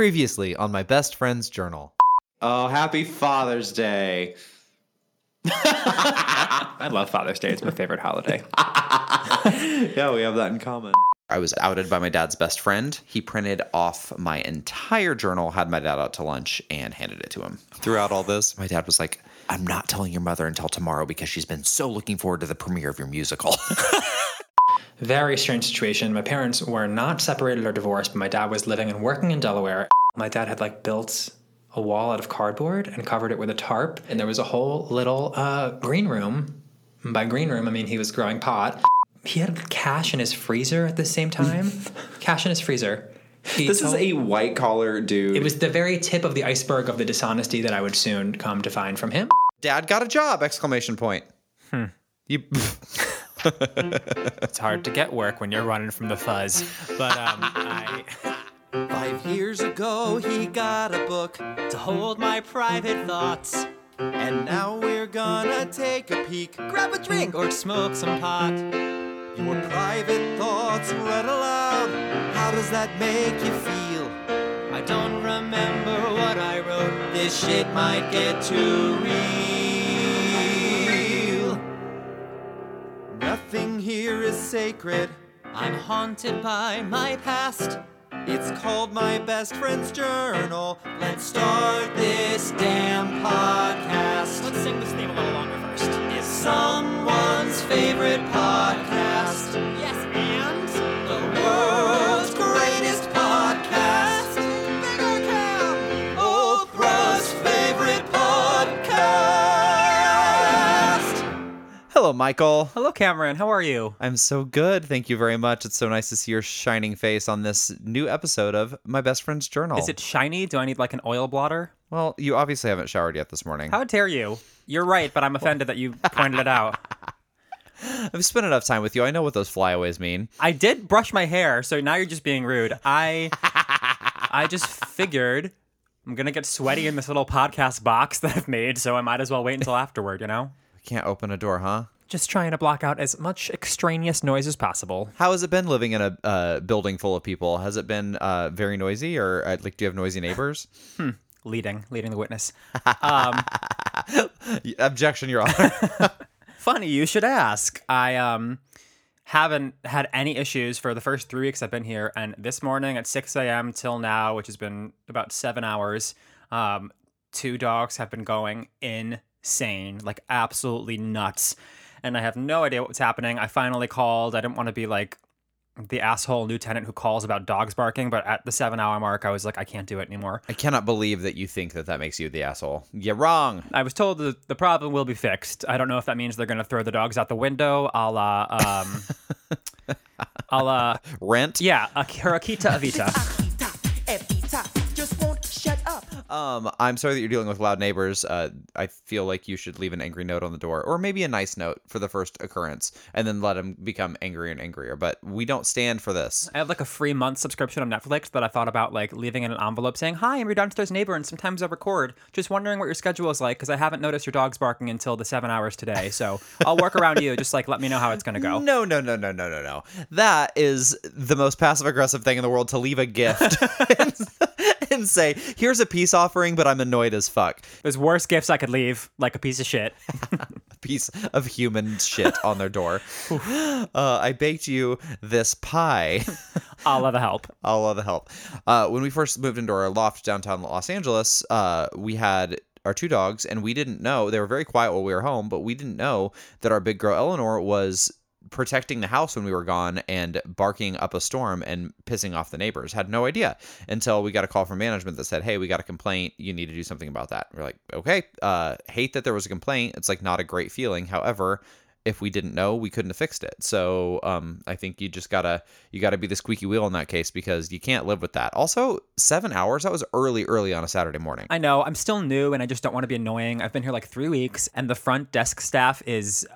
Previously on my best friend's journal. Oh, happy Father's Day. I love Father's Day. It's my favorite holiday. Yeah, we have that in common. I was outed by my dad's best friend. He printed off my entire journal, had my dad out to lunch, and handed it to him. Throughout all this, my dad was like, I'm not telling your mother until tomorrow because she's been so looking forward to the premiere of your musical. Very strange situation. My parents were not separated or divorced, but my dad was living and working in Delaware. My dad had like built a wall out of cardboard and covered it with a tarp, and there was a whole little uh, green room. And by green room, I mean he was growing pot. He had cash in his freezer at the same time. cash in his freezer. He This is a white collar dude. It was the very tip of the iceberg of the dishonesty that I would soon come to find from him. dad got a job! Exclamation point. You. It's hard to get work when you're running from the fuzz. But um, I. Five years ago, he got a book to hold my private thoughts. And now we're gonna take a peek, grab a drink, or smoke some pot. Your private thoughts read aloud. How does that make you feel? I don't remember what I wrote. This shit might get too real. Nothing here is sacred. I'm haunted by my past. It's called My Best Friend's Journal. Let's start this damn podcast. Let's sing this theme a little longer first. It's someone's favorite podcast. Yes, and the world's greatest podcast. Bigger Cam, Oprah's favorite podcast. Hello, Michael. Hello, Cameron. How are you? I'm so good. Thank you very much. It's so nice to see your shining face on this new episode of My Best Friend's Journal. Is it shiny? Do I need like an oil blotter? Well, you obviously haven't showered yet this morning. How dare you? You're right, but I'm offended that you pointed it out. I've spent enough time with you. I know what those flyaways mean. I did brush my hair, so now you're just being rude. I I just figured I'm gonna get sweaty in this little podcast box that I've made, so I might as well wait until afterward, you know? I can't open a door, huh? Just trying to block out as much extraneous noise as possible. How has it been living in a uh, building full of people? Has it been uh, very noisy, or uh, like, do you have noisy neighbors? Leading, leading the witness. Um, Objection, Your Honor. funny you should ask. I um haven't had any issues for the first three weeks I've been here, and this morning at 6 a.m. till now, which has been about seven hours, um, two dogs have been going insane, like absolutely nuts. And I have no idea what's happening. I finally called. I didn't want to be like the asshole new tenant who calls about dogs barking, but at the seven hour mark, I was like, I can't do it anymore. I cannot believe that you think that that makes you the asshole. You're wrong. I was told that the problem will be fixed. I don't know if that means they're going to throw the dogs out the window, a la, um, a la, Rent. yeah, a Hirakita Evita. Um, I'm sorry that you're dealing with loud neighbors. Uh, I feel like you should leave an angry note on the door, or maybe a nice note for the first occurrence, and then let them become angrier and angrier. But we don't stand for this. I have like a free month subscription on Netflix that I thought about like leaving in an envelope saying, "Hi, I'm your downstairs neighbor, and sometimes I record. Just wondering what your schedule is like because I haven't noticed your dog's barking until the seven hours today. So I'll work around you. Just like let me know how it's gonna go." No, no, no, no, no, no, no. That is the most passive aggressive thing in the world to leave a gift and, say, "Here's a peace offering, but I'm annoyed as fuck." There's worse gifts I could leave, like a piece of shit. A piece of human shit on their door. uh, I baked you this pie. I'll love the help. all of the help. Uh, when we first moved into our loft downtown Los Angeles, uh, we had our two dogs, and we didn't know they were very quiet while we were home, but we didn't know that our big girl Eleanor was protecting the house when we were gone and barking up a storm and pissing off the neighbors. Had no idea until we got a call from management that said, "Hey, we got a complaint. You need to do something about that." We're like, "Okay." Uh, hate that there was a complaint. It's like not a great feeling. However, if we didn't know, we couldn't have fixed it. So um, I think you just gotta you gotta be the squeaky wheel in that case because you can't live with that. Also, seven hours that was early, early on a Saturday morning. I know I'm still new and I just don't want to be annoying. I've been here like three weeks, and the front desk staff is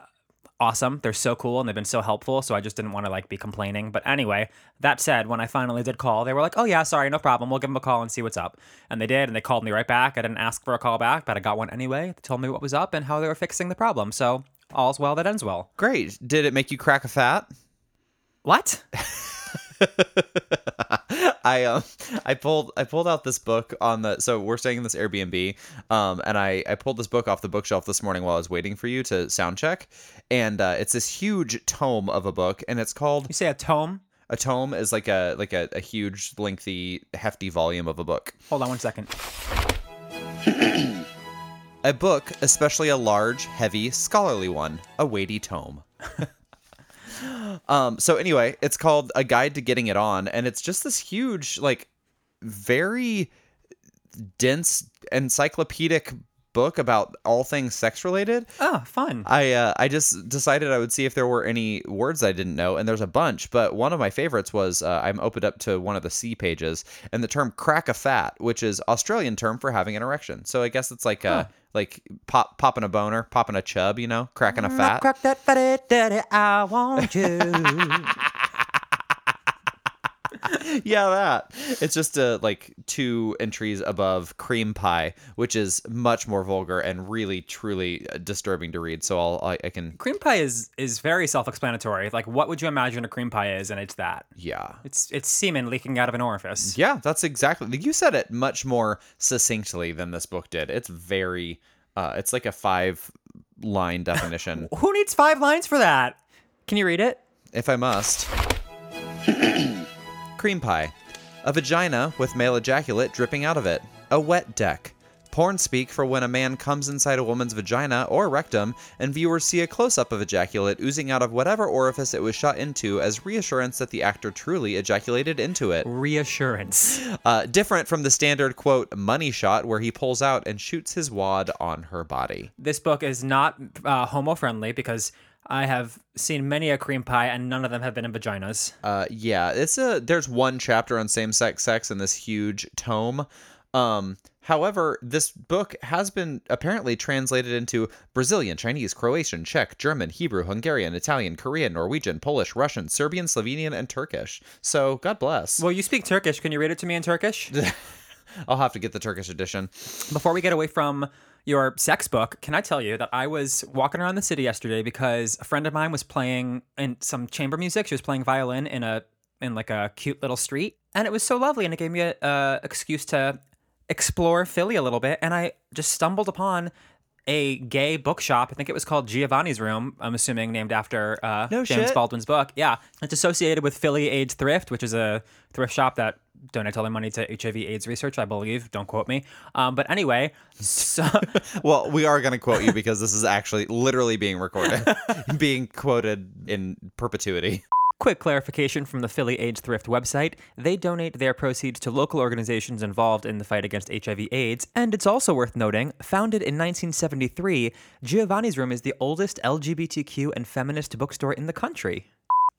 awesome. They're so cool and they've been so helpful. So I just didn't want to like be complaining. But anyway, that said, when I finally did call, they were like, "Oh yeah, sorry, no problem. We'll give them a call and see what's up." And they did, and they called me right back. I didn't ask for a call back, but I got one anyway. They told me what was up and how they were fixing the problem. So all's well that ends well. Great. Did it make you crack a fat? What? I um I pulled I pulled out this book on the so we're staying in this Airbnb um and I I pulled this book off the bookshelf this morning while I was waiting for you to sound check and uh, it's this huge tome of a book and it's called You say a tome? a tome is like a like a, a huge lengthy hefty volume of a book Hold on one second. a book especially a large heavy scholarly one a weighty tome um so anyway it's called a guide to getting it on and it's just this huge like very dense encyclopedic book about all things sex related Oh, fun. I uh, I just decided I would see if there were any words I didn't know, and there's a bunch. But one of my favorites was uh, I'm opened up to one of the C pages, and the term "crack a fat," which is Australian term for having an erection. So I guess it's like uh, like pop popping a boner, popping a chub, you know, cracking a mm, fat. Crack that fatty daddy, I want you. yeah, that. It's just uh, like two entries above cream pie, which is much more vulgar and really truly uh, disturbing to read. So I'll I, I can cream pie is is very self-explanatory. Like, what would you imagine a cream pie is? And it's that. yeah. It's it's semen leaking out of an orifice. Yeah, that's exactly. You said it much more succinctly than this book did. It's very. Uh, it's like a five line definition, Who needs five lines for that? Can you read it? if I must. Cream pie. A vagina with male ejaculate dripping out of it. A wet deck. Porn speak for when a man comes inside a woman's vagina or rectum and viewers see a close up of ejaculate oozing out of whatever orifice it was shot into as reassurance that the actor truly ejaculated into it. Reassurance. Uh, different from the standard quote money shot where he pulls out and shoots his wad on her body. This book is not uh, homo friendly because I have seen many a cream pie and none of them have been in vaginas. Uh, yeah, it's a there's one chapter on same sex sex in this huge tome. Um, however, this book has been apparently translated into Brazilian, Chinese, Croatian, Czech, German, Hebrew, Hungarian, Italian, Korean, Norwegian, Polish, Russian, Serbian, Slovenian, and Turkish. So God bless. Well, you speak Turkish. Can you read it to me in Turkish? I'll have to get the Turkish edition. Before we get away from your sex book, can I tell you that I was walking around the city yesterday because a friend of mine was playing in some chamber music. She was playing violin in a in like a cute little street, and it was so lovely, and it gave me a, a excuse to explore Philly a little bit. And I just stumbled upon a gay bookshop. I think it was called Giovanni's Room. I'm assuming named after uh, No James shit. Baldwin's book. Yeah, it's associated with Philly AIDS Thrift, which is a thrift shop that donates all their money to HIV/AIDS research. I believe. Don't quote me. Um, but anyway, so Well, we are going to quote you because this is actually literally being recorded, being quoted in perpetuity. Quick clarification from the Philly AIDS Thrift website. They donate their proceeds to local organizations involved in the fight against HIV AIDS, and it's also worth noting, founded in 1973, Giovanni's Room is the oldest LGBTQ and feminist bookstore in the country.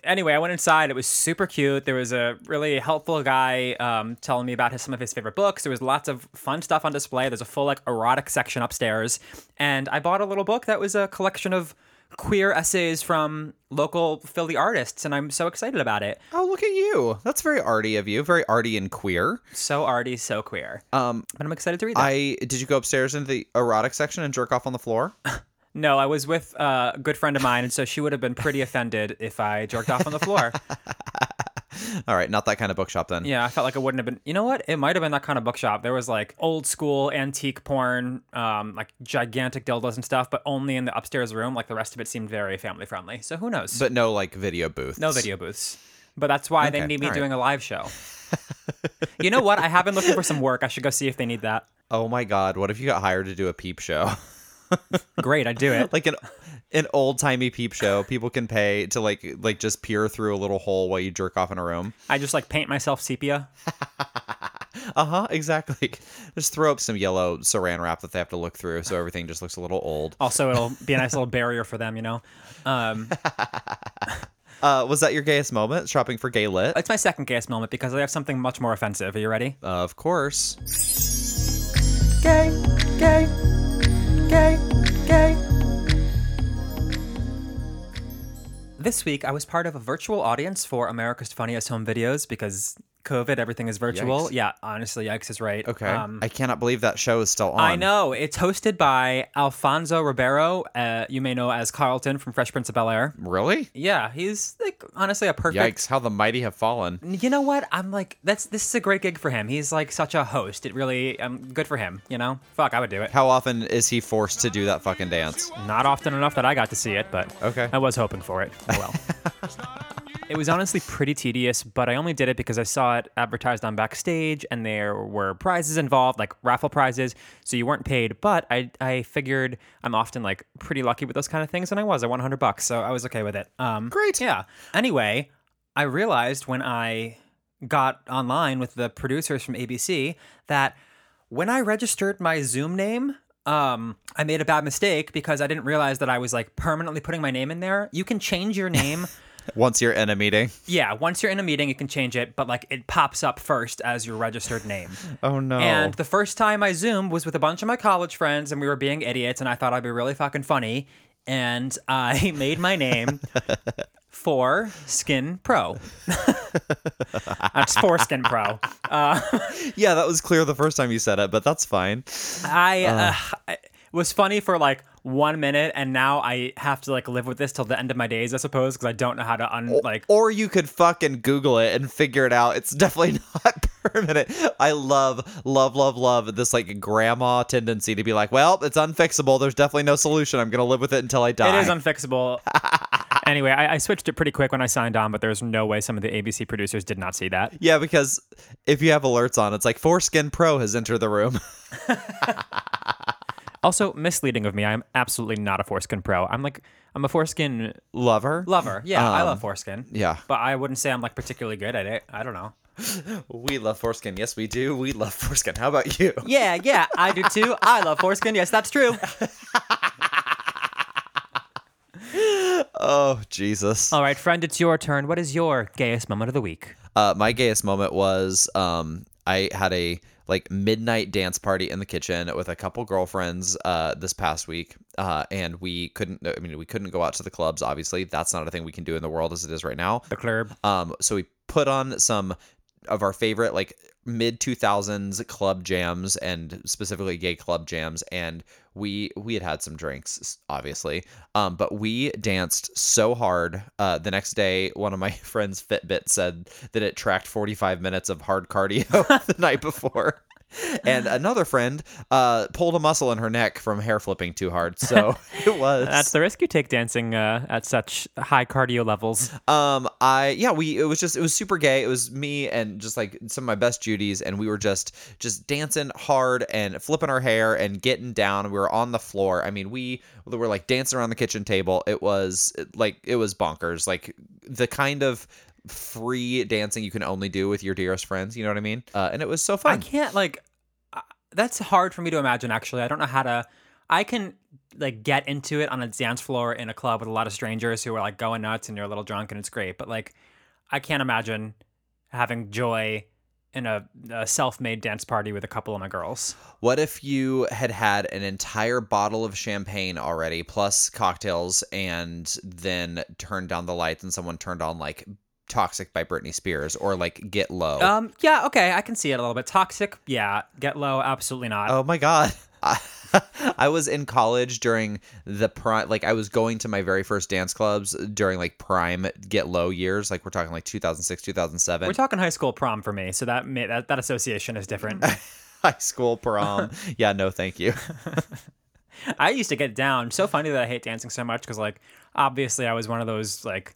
Anyway, I went inside. It was super cute. There was a really helpful guy um, telling me about his, some of his favorite books. There was lots of fun stuff on display. There's a full like erotic section upstairs, and I bought a little book that was a collection of queer essays from local Philly artists, and I'm so excited about it. Oh, look at you. That's very arty of you. Very arty and queer. So arty, so queer. Um, But I'm excited to read that. I did you go upstairs into the erotic section and jerk off on the floor? no, I was with uh, a good friend of mine, and so she would have been pretty offended if I jerked off on the floor. All right, not that kind of bookshop then. Yeah, I felt like it wouldn't have been. You know what? It might have been that kind of bookshop. There was like old school antique porn, um, like gigantic dildos and stuff, but only in the upstairs room. Like the rest of it seemed very family friendly. So who knows? But no like video booths. no video booths. But that's why they need me right. doing a live show. you know what? I have been looking for some work. I should go see if they need that. Oh my god, what if you got hired to do a peep show? Great, I'd do it. like an an old timey peep show. People can pay to like like just peer through a little hole while you jerk off in a room. I just like paint myself sepia. Uh huh. Exactly. Just throw up some yellow saran wrap that they have to look through, so everything just looks a little old. Also, it'll be a nice little barrier for them, you know. Um, Uh, was that your gayest moment? Shopping for gay lit? it's my second gayest moment because I have something much more offensive. Are you ready? of course. Gay, gay, gay, gay. This week, I was part of a virtual audience for America's Funniest Home Videos because COVID, everything is virtual. Yikes. Yeah, honestly, yikes is right. Okay. Um, I cannot believe that show is still on. I know. It's hosted by Alfonso Ribeiro. Uh, you may know as Carlton from Fresh Prince of Bel Air. Really? Yeah, he's like honestly a perfect. Yikes! How the mighty have fallen. You know what? I'm like, that's this is a great gig for him. He's like such a host. It really, um, good for him. You know, fuck, I would do it. How often is he forced to do that fucking dance? Not often enough that I got to see it, but Okay. I was hoping for it. Oh well. it was honestly pretty tedious, but I only did it because I saw it advertised on backstage and there were prizes involved, like raffle prizes, so you weren't paid. But I I figured I'm often like pretty lucky with those kind of things, and I was. I won 100 bucks, so I was okay with it. Um, Great. Yeah. Anyway, I realized when I got online with the producers from ABC that when I registered my Zoom name, um, I made a bad mistake because I didn't realize that I was like permanently putting my name in there. You can change your name. Once you're in a meeting. yeah, once you're in a meeting, you can change it, but like it pops up first as your registered name. Oh no. And the first time I zoomed was with a bunch of my college friends, and we were being idiots, and I thought I'd be really fucking funny. And I made my name for Skin Pro. That's Foreskin Pro. yeah, that was clear the first time you said it, but that's fine. I uh, it was funny for like one minute, and now I have to like live with this till the end of my days, I suppose, because I don't know how to un like. Or you could fucking Google it and figure it out. It's definitely not permanent. I love, love, love, love this like grandma tendency to be like, well, it's unfixable. There's definitely no solution. I'm gonna live with it until I die. It is unfixable. anyway, I, I switched it pretty quick when I signed on, but there's no way some of the ABC producers did not see that. yeah, because if you have alerts on, it's like Foreskin Pro has entered the room. Also, misleading of me. I'm absolutely not a foreskin pro. I'm like, I'm a foreskin Lover. lover. Yeah, I Um, love foreskin. yeah. But I wouldn't say I'm like particularly good at it. I don't know. We love foreskin. Yes, we do. We love foreskin. How about you? Yeah, yeah, I do too. I love foreskin. Yes, that's true. Oh, Jesus. All right, friend, it's your turn. What is your gayest moment of the week? Uh, my gayest moment was um, I had a like midnight dance party in the kitchen with a couple girlfriends uh, this past week, uh, and we couldn't. I mean, we couldn't go out to the clubs. Obviously, that's not a thing we can do in the world as it is right now. The club. Um, so we put on some of our favorite like mid 2000s club jams and specifically gay club jams and we we had had some drinks obviously um but we danced so hard uh the next day one of my friends fitbit said that it tracked 45 minutes of hard cardio the night before and another friend uh pulled a muscle in her neck from hair flipping too hard so it was That's the risk you take dancing uh, at such high cardio levels. um, I yeah, we it was just it was super gay. It was me and just like some of my best Judies, and we were just just dancing hard and flipping our hair and getting down. We were on the floor. I mean, we were like dancing around the kitchen table. It was like it was bonkers. Like the kind of free dancing you can only do with your dearest friends. You know what I mean? Uh, and it was so fun. I can't like. uh, That's hard for me to imagine. Actually, I don't know how to. I can like get into it on a dance floor in a club with a lot of strangers who are like going nuts and you're a little drunk and it's great. But like, I can't imagine having joy in a, a self-made dance party with a couple of my girls. What if you had had an entire bottle of champagne already, plus cocktails, and then turned down the lights and someone turned on like Toxic by Britney Spears or like Get Low? Um, yeah, okay, I can see it a little bit. Toxic, yeah. Get low, absolutely not. oh my God. I, was in college during the prime, like I was going to my very first dance clubs during like prime Get Low years. Like we're talking like 2006, 2007. We're talking high school prom for me, so that may, that, that association is different. high school prom. yeah, no, thank you. I used to get down. So funny that I hate dancing so much because, like, obviously I was one of those like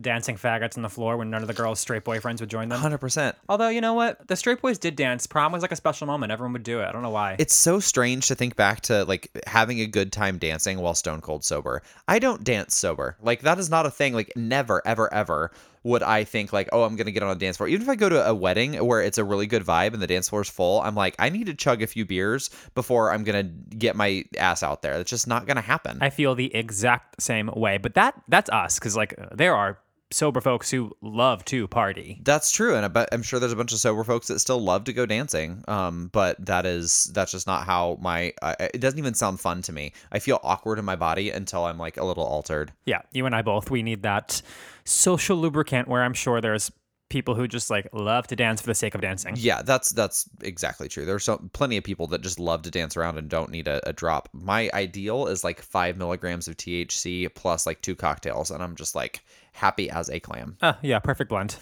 dancing faggots on the floor when none of the girls' straight boyfriends would join them. 100%. Although you know what, the straight boys did dance. Prom was like a special moment. Everyone would do it. I don't know why. It's so strange to think back to like having a good time dancing while stone cold sober. I don't dance sober. Like that is not a thing. Like never, ever, ever would I think like, oh, I'm gonna get on a dance floor. Even if I go to a wedding where it's a really good vibe and the dance floor is full, I'm like, I need to chug a few beers before I'm gonna get my ass out there. It's just not gonna happen. I feel the exact same way. But that that's us because like there are sober folks who love to party. That's true, and I I'm sure there's a bunch of sober folks that still love to go dancing. Um, but that is that's just not how my. I it doesn't even sound fun to me. I feel awkward in my body until I'm like a little altered. Yeah, you and I both. We need that social lubricant where I'm sure there's people who just like love to dance for the sake of dancing. Yeah, that's that's exactly true. There's so, plenty of people that just love to dance around and don't need a, a drop. My ideal is like five milligrams of THC plus like two cocktails, and I'm just like happy as a clam. Uh, yeah, perfect blend.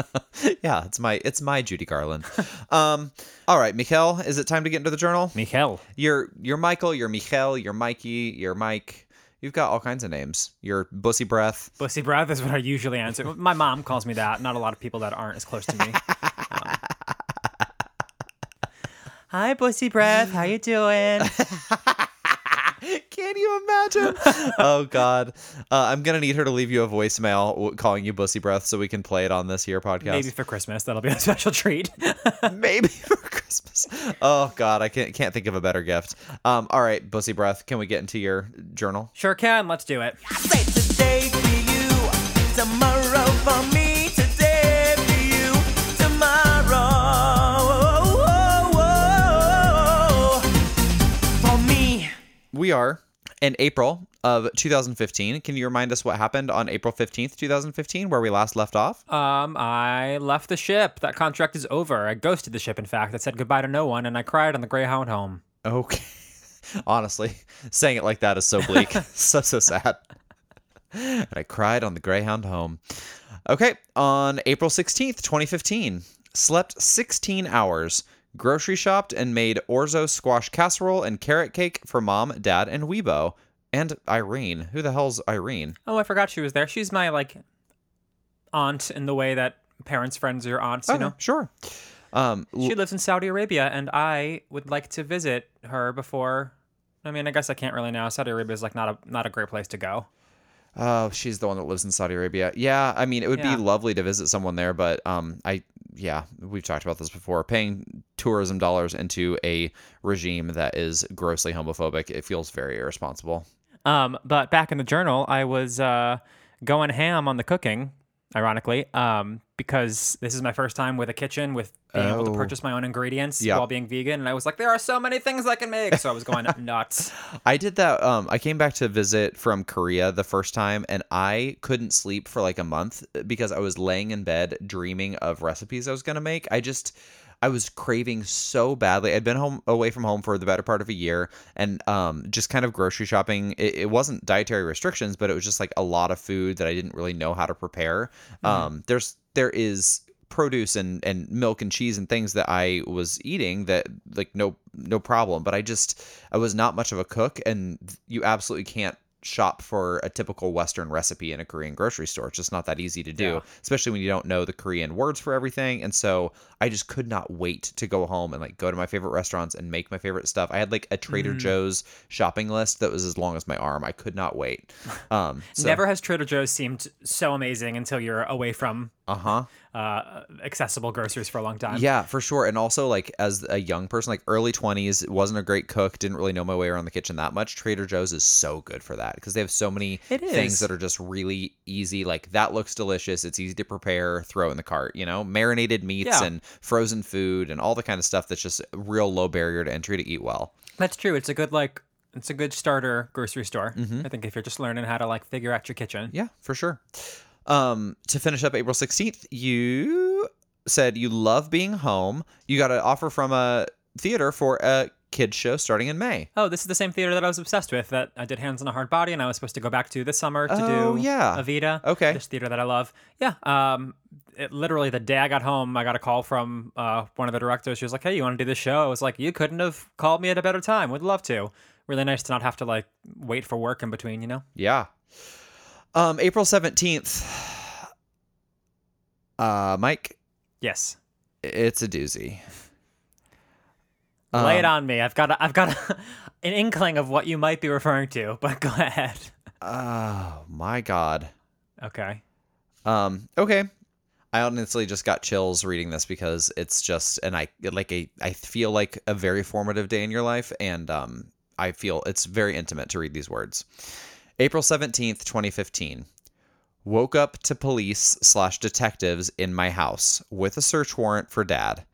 yeah, it's my it's my Judy Garland. um, all right, Mikkel, is it time to get into the journal? Michael. You're you're Michael, you're Michel, you're Mikey, you're Mike. You've got all kinds of names. You're Bussy Breath. Bussy breath is what I usually answer. My mom calls me that. Not a lot of people that aren't as close to me. Um, Hi, Bussy breath. How you doing? Can you imagine? oh God, uh, I'm gonna need her to leave you a voicemail w- calling you Bussy Breath so we can play it on this here podcast. Maybe for Christmas, that'll be a special treat. Maybe for Christmas. Oh God, I can't can't think of a better gift. Um, all right, Bussy Breath, can we get into your journal? sure can. Let's do it. Say today for you, tomorrow for me, today for you, tomorrow for me. We are in April of 2015. Can you remind us what happened on April 15th, 2015, where we last left off? Um, I left the ship. That contract is over. I ghosted the ship. In fact, I said goodbye to no one, and I cried on the Greyhound home. Okay. Honestly, saying it like that is so bleak. so, so sad. And I cried on the Greyhound home. Okay. On April 16th, 2015, slept 16 hours, grocery shopped, and made orzo squash casserole and carrot cake for mom, dad, and Weibo. And Irene. Who the hell's Irene? Oh, I forgot she was there. She's my like aunt in the way that parents' friends are aunts. You Okay, know, sure. Um, she lives in Saudi Arabia, and I would like to visit her before. I mean, I guess I can't really now. Saudi Arabia is like not a not a great place to go. Oh, she's the one that lives in Saudi Arabia. Yeah, I mean, it would Yeah. be lovely to visit someone there, but um, I yeah, we've talked about this before. Paying tourism dollars into a regime that is grossly homophobic, it feels very irresponsible. Um, but back in the journal, I was uh, going ham on the cooking, ironically, um, because this is my first time with a kitchen with being able to Oh. purchase my own ingredients Yeah. while being vegan. And I was like, there are so many things I can make. So I was going nuts. I did that. Um, I came back to visit from Korea the first time, and I couldn't sleep for like a month because I was laying in bed dreaming of recipes I was gonna make. I just, I was craving so badly. I'd been home away from home for the better part of a year, and um, just kind of grocery shopping. It, it wasn't dietary restrictions, but it was just like a lot of food that I didn't really know how to prepare. Um, there's there is produce and and milk and cheese and things that I was eating that like no no problem but I just I was not much of a cook and you absolutely can't shop for a typical western recipe in a Korean grocery store. It's just not that easy to do Yeah. especially when you don't know the Korean words for everything. And so I just could not wait to go home and like go to my favorite restaurants and make my favorite stuff. I had like a Trader Mm. Joe's shopping list that was as long as my arm. I could not wait. Um so, Never has Trader Joe's seemed so amazing until you're away from uh-huh uh, accessible groceries for a long time. Yeah, for sure. And also, like, as a young person, like early 20s, wasn't a great cook, didn't really know my way around the kitchen that much. Trader Joe's is so good for that because they have so many things that are just really easy. Like, that looks delicious. It's easy to prepare, throw in the cart, you know? Marinated meats Yeah. and frozen food and all the kind of stuff that's just real low barrier to entry to eat well. That's true. It's a good like it's a good starter grocery store. Mm-hmm. I think if you're just learning how to like figure out your kitchen. Yeah, for sure. Um, to finish up April 16th, you said you love being home. You got an offer from a theater for a kids show starting in May. Oh, this is the same theater that I was obsessed with that I did Hands on a Hard Body and I was supposed to go back to this summer to Oh, do yeah. Evita. Okay. This theater that I love. Yeah. Um it, literally the day I got home, I got a call from uh, one of the directors. She was like, "Hey, you want to do this show?" I was like, "You couldn't have called me at a better time. Would love to." Really nice to not have to like wait for work in between, you know. Yeah. Um, April 17th. Uh, Mike, Yes. it's a doozy. Lay it Um, on me. I've got a, I've got a, an inkling of what you might be referring to, but go ahead. Oh, my God. Okay. Um, okay. I honestly just got chills reading this because it's just and I like a I feel like a very formative day in your life and um I feel it's very intimate to read these words. April 17th, 2015. Woke up to police slash detectives in my house with a search warrant for dad.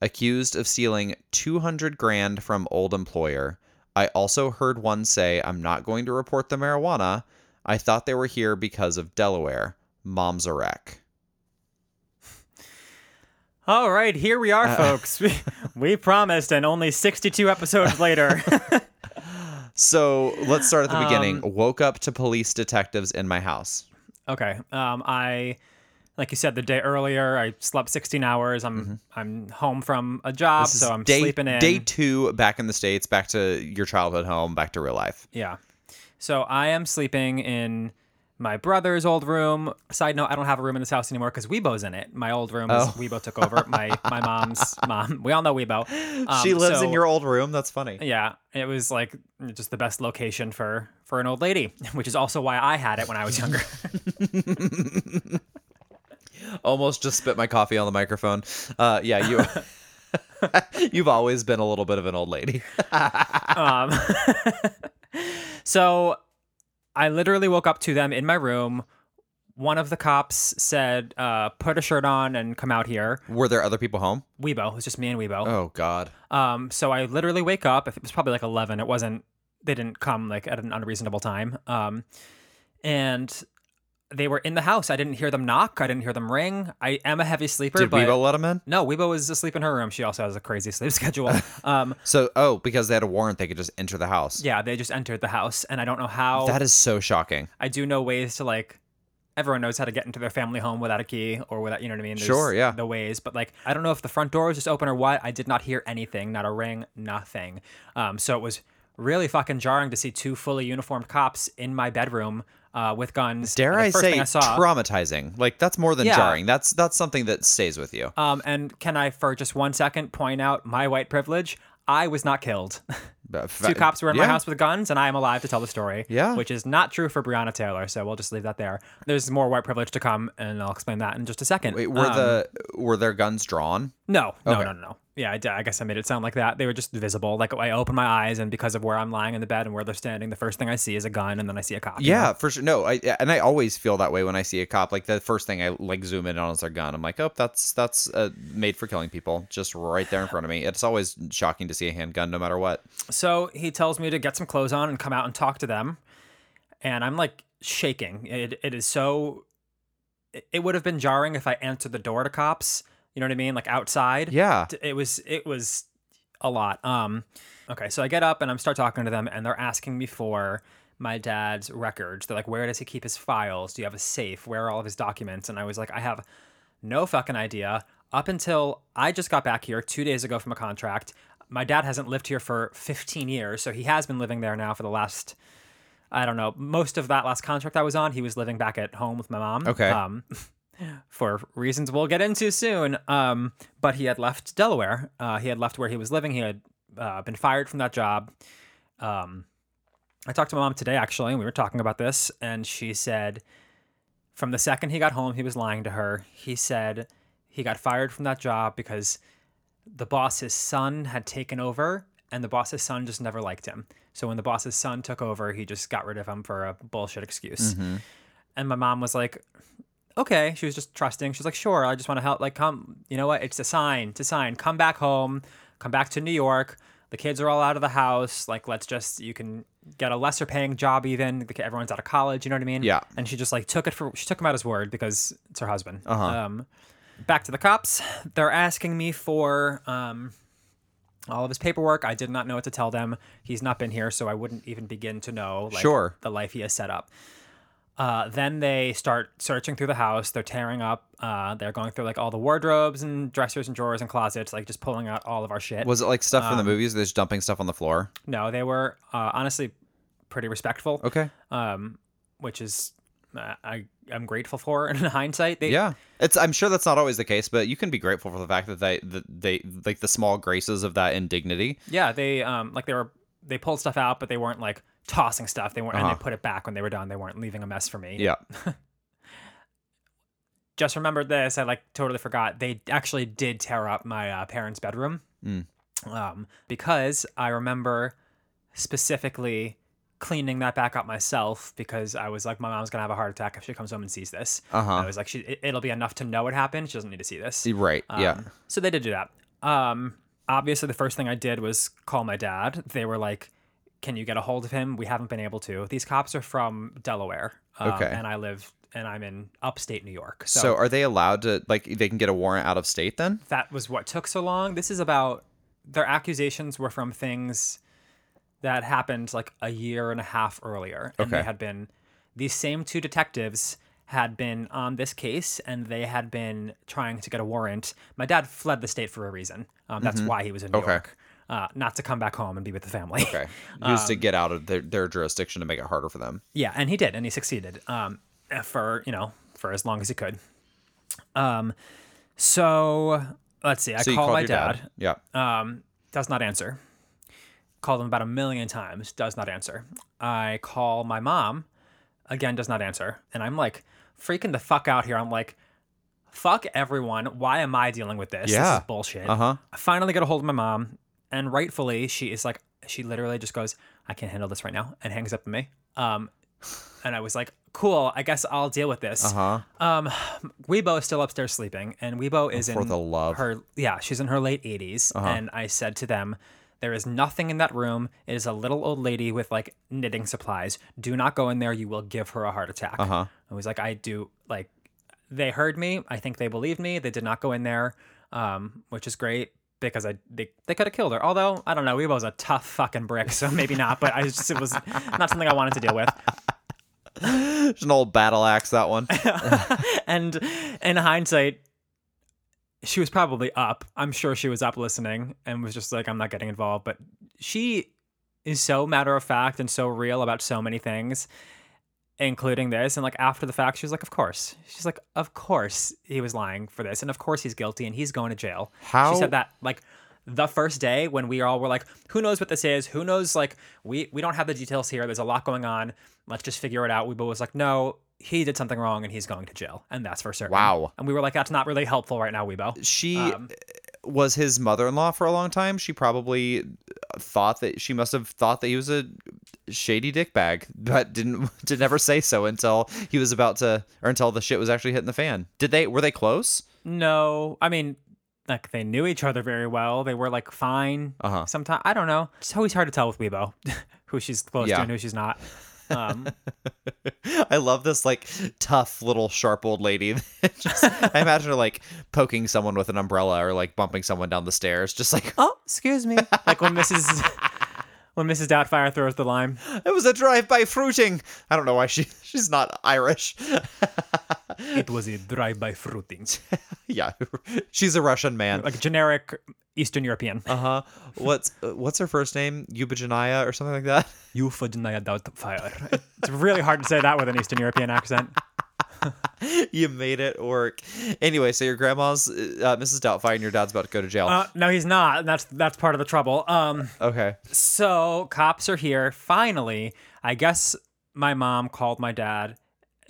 Accused of stealing 200 grand from old employer. I also heard one say, I'm not going to report the marijuana. I thought they were here because of Delaware. Mom's a wreck. All right, here we are, uh, folks. We, we promised, and only 62 episodes later. So let's start at the Um, beginning. Woke up to police detectives in my house. okay. Um, I, like you said, the day earlier, I slept 16 hours. I'm I'm home from a job, so I'm day, sleeping in. Day two, back in the states, back to your childhood home, back to real life. Yeah. So I am sleeping in my brother's old room. Side note, I don't have a room in this house anymore because Weibo's in it. My old room, is Oh. Weibo took over. My my mom's mom. We all know Weibo. Um, she lives in your old room. That's funny. Yeah, it was like just the best location for for an old lady, which is also why I had it when I was younger. Almost just spit my coffee on the microphone. Uh, yeah, you. You've always been a little bit of an old lady. um, so I literally woke up to them in my room. One of the cops said, uh, "Put a shirt on and come out here." Were there other people home? Weibo, it was just me and Weibo. Oh God. Um, so I literally wake up. It was probably like eleven. It wasn't. They didn't come like at an unreasonable time. Um, and they were in the house. I didn't hear them knock. I didn't hear them ring. I am a heavy sleeper. Did but Weibo let him in? No, Weibo was asleep in her room. She also has a crazy sleep schedule. um, So, oh, because they had a warrant, they could just enter the house. yeah, they just entered the house, and I don't know how. That is so shocking. I do know ways to like. Everyone knows how to get into their family home without a key or without, you know what I mean? There's Sure, yeah. The ways, but like, I don't know if the front door was just open or what. I did not hear anything, not a ring, nothing. Um, so it was really fucking jarring to see two fully uniformed cops in my bedroom uh, with guns. Dare the I first say I saw, traumatizing? Like that's more than Yeah. jarring. That's that's something that stays with you. Um, and can I, for just one second, point out my white privilege? I was not killed. Two cops were in my house with guns, and I am alive to tell the story. Yeah. Which is not true for Breonna Taylor, so we'll just leave that there. There's more white privilege to come, and I'll explain that in just a second. Wait, were Um, the were their guns drawn? No, no, Okay. no, no, no. Yeah, I guess I made it sound like that. They were just visible. Like I open my eyes, and because of where I'm lying in the bed and where they're standing, the first thing I see is a gun, and then I see a cop. you Yeah, know? for sure. No, I and I always feel that way when I see a cop. Like the first thing I like zoom in on is their gun. I'm like, oh, that's that's uh, made for killing people, just right there in front of me. It's always shocking to see a handgun, no matter what. So he tells me to get some clothes on and come out and talk to them, and I'm like shaking. It it is so. It would have been jarring if I answered the door to cops. You know what I mean? Like outside. Yeah. it was it was a lot um okay so i get up and i'm start talking to them and they're asking me for my dad's records they're like where does he keep his files do you have a safe where are all of his documents and i was like i have no fucking idea up until i just got back here two days ago from a contract my dad hasn't lived here for 15 years so he has been living there now for the last i don't know most of that last contract i was on he was living back at home with my mom Okay. um for reasons we'll get into soon. Um, but he had left Delaware. Uh, he had left where he was living. He had uh, been fired from that job. Um, I talked to my mom today, actually, and we were talking about this, and she said from the second he got home, he was lying to her. He said he got fired from that job because the boss's son had taken over, and the boss's son just never liked him. So when the boss's son took over, he just got rid of him for a bullshit excuse. And my mom was like, okay. She was just trusting. She's like, sure, I just want to help. Like, come, you know what? It's a sign. It's a sign. Come back home. Come back to New York. The kids are all out of the house. Like, let's just, you can get a lesser paying job even. The- Everyone's out of college. You know what I mean? Yeah. And she just like took it for, she took him at his word because it's her husband. Uh-huh. Um, back to the cops. They're asking me for, um, all of his paperwork. I did not know what to tell them. He's not been here, so I wouldn't even begin to know like, Sure. the life he has set up. Uh, then they start searching through the house. They're tearing up. Uh, they're going through like all the wardrobes and dressers and drawers and closets, like just pulling out all of our shit. Was it like stuff from Um, the movies? They're just dumping stuff on the floor. no, they were uh, honestly pretty respectful. Okay. Um, which is uh, I I'm grateful for in hindsight. They, Yeah, it's. I'm sure that's not always the case, but you can be grateful for the fact that they, that they, like the small graces of that indignity. yeah. They um like they were they pulled stuff out, but they weren't like tossing stuff. They weren't and Uh-huh. they put it back when they were done. They weren't leaving a mess for me. Yeah. just remembered this. I like totally forgot. They actually did tear up my uh, parents' bedroom Mm. um, because I remember specifically cleaning that back up myself because I was like, my mom's gonna have a heart attack if she comes home and sees this. Uh-huh. I was like, she, it, it'll be enough to know what happened. She doesn't need to see this. Right. yeah. Um, So they did do that. Um, obviously, the first thing I did was call my dad. They were like, "Can you get a hold of him? We haven't been able to." These cops are from Delaware, um, Okay. and I live and I'm in upstate New York. So, are they allowed to like they can get a warrant out of state then? that was what took so long. This is about their accusations were from things that happened like a year and a half earlier. And they had been these same two detectives had been on this case and they had been trying to get a warrant. My dad fled the state for a reason. Um, that's why he was in New Mm-hmm. Okay. York. Uh, not to come back home and be with the family. Okay, used to get out of their, their jurisdiction to make it harder for them. Yeah, and he did, and he succeeded. Um, for you know, for as long as he could. Um, so let's see. I So call called my your dad. Yeah. Um, does not answer. Called him about a million times. Does not answer. I call my mom. Again, does not answer. And I'm like freaking the fuck out here. I'm like, fuck everyone. Why am I dealing with this? This Yeah. is bullshit. Uh-huh. I finally get a hold of my mom, and rightfully, she is like, she literally just goes, I can't handle this right now, and hangs up on me. Um, and I was like, cool, I guess I'll deal with this. Uh-huh. Um, Weibo is still upstairs sleeping, and Weibo is for in the love. Uh-huh. her yeah, she's in her late 80s, and I said to them, there is nothing in that room. It is a little old lady with like knitting supplies. Do not go in there. You will give her a heart attack. Uh-huh. I was like, I do like. They heard me. I think they believed me. They did not go in there, um, which is great because I they, they could have killed her. Although I don't know, Weibo's a tough fucking brick, so maybe not. But I just it was not something I wanted to deal with. It's an old battle axe that one. and in hindsight, she was probably up. I'm sure she was up listening and was just like, I'm not getting involved. But she is so matter of fact and so real about so many things, including this. And like after the fact, she was like, Of course. She's like, Of course he was lying for this. And of course he's guilty and he's going to jail. How- She said that like the first day when we all were like, who knows what this is? Who knows? Like, we, we don't have the details here. There's a lot going on. Let's just figure it out. We both was like, no, he did something wrong and he's going to jail. And that's for certain. Wow. And we were like, that's not really helpful right now, Weibo. She Um, was his mother-in-law for a long time. She probably thought that she must have thought that he was a shady dickbag, but didn't did never say so until he was about to or until the shit was actually hitting the fan. Did they were they close? No, I mean, like they knew each other very well. They were like fine. Uh-huh. Sometimes I don't know. It's always hard to tell with Weibo who she's close Yeah. to and who she's not. Um, I love this like tough little sharp old lady. just, I imagine her like poking someone with an umbrella or like bumping someone down the stairs, just like oh, excuse me. like when Mrs. when Mrs. Doubtfire throws the lime. it was a drive-by fruiting. I don't know why she she's not Irish. It was a drive-by fruiting, yeah, she's a Russian man. like generic Eastern European. Uh huh. What's uh, what's her first name? Eubajanaya or something like that. Euphegenia Doubtfire. It's really hard to say that with an Eastern European accent. you made it work. Anyway, so your grandma's uh, Mrs. Doubtfire and your dad's about to go to jail. Uh, no, he's not. and That's that's part of the trouble. Um, okay. so cops are here. Finally, I guess my mom called my dad.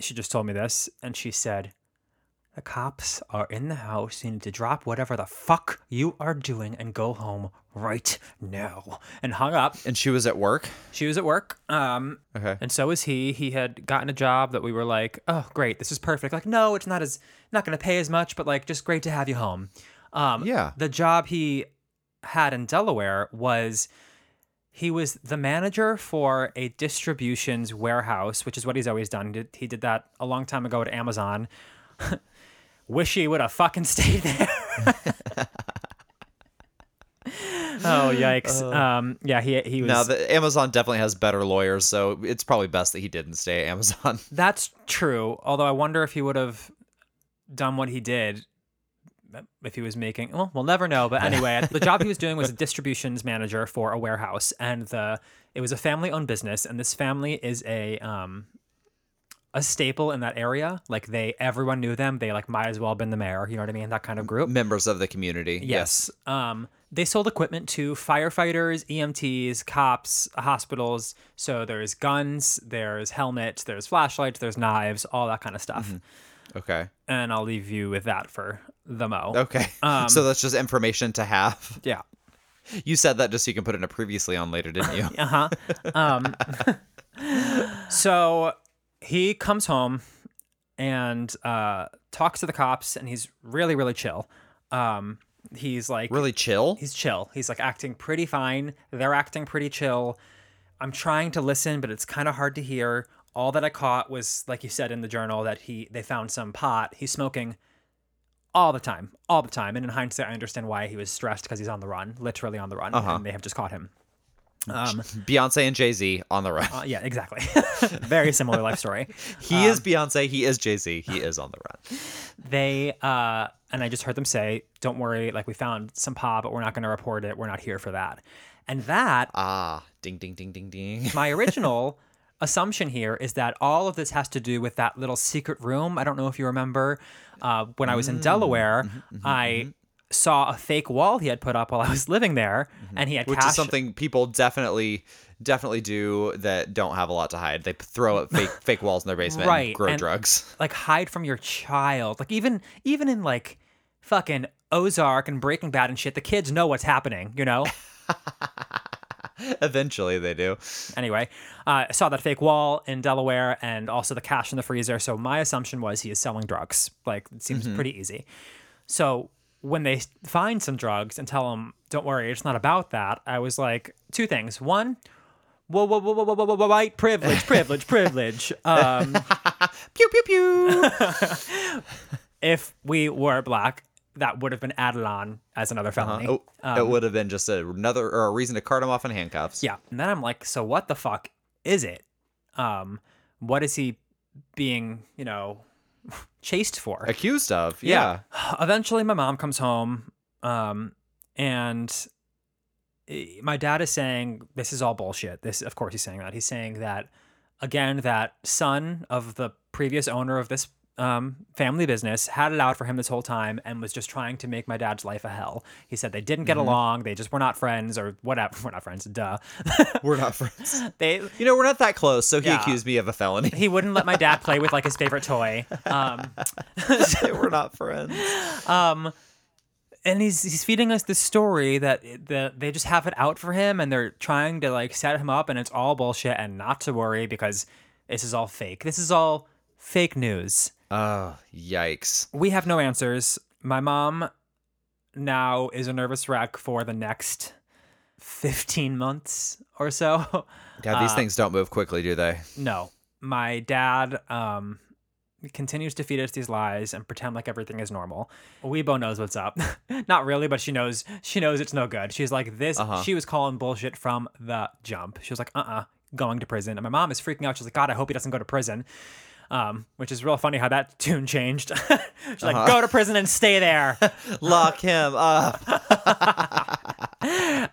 She just told me this, and she said, "The cops are in the house. You need to drop whatever the fuck you are doing and go home right now." And hung up. And she was at work. She was at work. Um, Okay. and so was he. He had gotten a job that we were like, oh, great, this is perfect. Like, no, it's not as not going to pay as much, but like, just great to have you home. Um, Yeah. The job he had in Delaware was he was the manager for a distributions warehouse, which is what he's always done. He did, he did that a long time ago at Amazon. Wish he would have fucking stayed there. oh yikes! um, yeah, he he was. Now, the, Amazon definitely has better lawyers, so it's probably best that he didn't stay at Amazon. That's true. Although I wonder if he would have done what he did if he was making. Well, we'll never know. But anyway, the job he was doing was a distributions manager for a warehouse, and the it was a family-owned business, and this family is a um a staple in that area. Like they, everyone knew them. They like might as well have been the mayor. You know what I mean? That kind of group. Members of the community. Yes. Um, they sold equipment to firefighters, EMTs, cops, hospitals. So there's guns, there's helmets, there's flashlights, there's knives, all that kind of stuff. Okay. And I'll leave you with that for the mo. Okay. Um, so that's just information to have. Yeah. You said that just so you can put it in a previously on later, didn't you? Uh huh. um, so he comes home and uh, talks to the cops, and he's really, really chill. Um, he's like, really chill. He's chill. He's like acting pretty fine. They're acting pretty chill. I'm trying to listen, but it's kind of hard to hear. all that I caught was, like you said in the journal, that he they found some pot. He's smoking all the time, all the time. And in hindsight, I understand why he was stressed because he's on the run, literally on the run, Uh-huh. and they have just caught him. Um, Beyonce and Jay Z on the run. uh, yeah, exactly. Very similar life story. he is Beyonce. He is Jay Z. He is on the run. They uh, and I just heard them say, "Don't worry, like we found some pot, but we're not going to report it. We're not here for that." And that Ah, ding, ding, ding, ding, ding. my original assumption here is that all of this has to do with that little secret room. I don't know if you remember uh, when I was in Delaware, mm-hmm, I saw a fake wall he had put up while I was living there, and he had Mm-hmm. Which cash. is something people definitely, definitely do that don't have a lot to hide. They throw up fake, fake walls in their basement Right, and grow and- drugs. like hide from your child. Like even even in like fucking Ozark and Breaking Bad and shit, the kids know what's happening. You know. Eventually, they do. Anyway, uh, I saw that fake wall in Delaware and also the cash in the freezer. So my assumption was he is selling drugs. Like it seems pretty easy. So when they find some drugs and tell him, "Don't worry, it's not about that," I was like, two things. One. Whoa, whoa, whoa, whoa, whoa, whoa, whoa, white privilege, privilege, privilege. Um, Pew pew pew. if we were black, that would have been added on as another felony. oh, it would have been just another or a reason to cart him off in handcuffs. Yeah. And then I'm like, so what the fuck is it? Um, what is he being, you know, chased for? Accused of. Yeah. Eventually, my mom comes home, um, and eh, my dad is saying this is all bullshit. This, of course, he's saying that. He's saying that again, that son of the previous owner of this um, family business had it out for him this whole time and was just trying to make my dad's life a hell. He said they didn't get along. They just were not friends or whatever. We're not friends. Duh. We're not friends. they You know, we're not that close. So he Yeah. accused me of a felony. he wouldn't let my dad play with like his favorite toy. Um, we're not friends. um, and he's he's feeding us this story that that they just have it out for him and they're trying to like set him up and it's all bullshit and not to worry because this is all fake. This is all fake news. Oh, yikes. We have no answers. My mom now is a nervous wreck for the next 15 months or so. Yeah, these things don't move quickly, do they? No. My dad um continues to feed us these lies and pretend like everything is normal. Weibo knows what's up. Not really, but she knows she knows it's no good. She's like this Uh-huh. she was calling bullshit from the jump. She was like, uh-uh, going to prison. And my mom is freaking out. She's like, God, I hope he doesn't go to prison. Um, which is real funny how that tune changed. She's like, go to prison and stay there. Lock him up.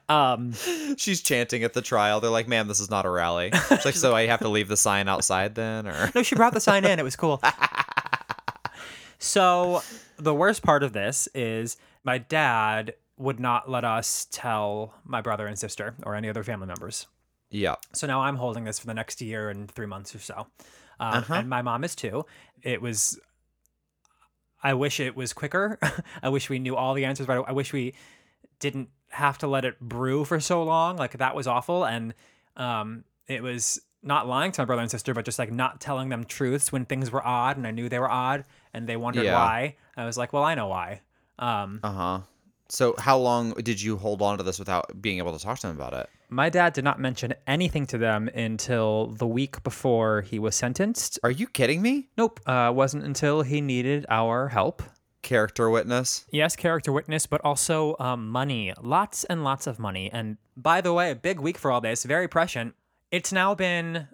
Um, She's chanting at the trial. They're like, "Ma'am, this is not a rally." She's like, "So I have to leave the sign outside then?" Or No, she brought the sign in. It was cool. so the worst part of this is my dad would not let us tell my brother and sister or any other family members. yeah, So now I'm holding this for the next year and three months or so. Um, And my mom is too. It was, I wish it was quicker. I wish we knew all the answers, but I wish we didn't have to let it brew for so long. Like that was awful. And um, it was not lying to my brother and sister, but just like not telling them truths when things were odd and I knew they were odd and they wondered Yeah. why. I was like, well, I know why. Um, uh huh. So how long did you hold on to this without being able to talk to them about it? My dad did not mention anything to them until the week before he was sentenced. Are you kidding me? Nope. Uh, wasn't until he needed our help. Character witness. Yes, character witness, but also um, money. Lots and lots of money. And by the way, a big week for all this. Very prescient. It's now been.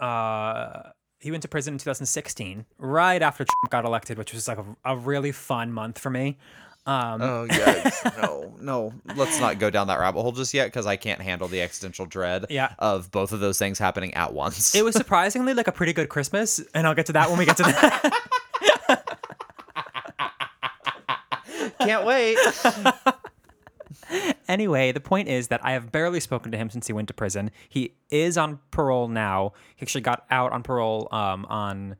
Uh, he went to prison in 2016, right after Trump got elected, which was like a, a really fun month for me. Um, Oh yes. no, no. Let's not go down that rabbit hole just yet because I can't handle the existential dread Yeah. of both of those things happening at once. it was surprisingly like a pretty good Christmas, and I'll get to that when we get to that. can't wait. Anyway, the point is that I have barely spoken to him since he went to prison. He is on parole now. He actually got out on parole um, on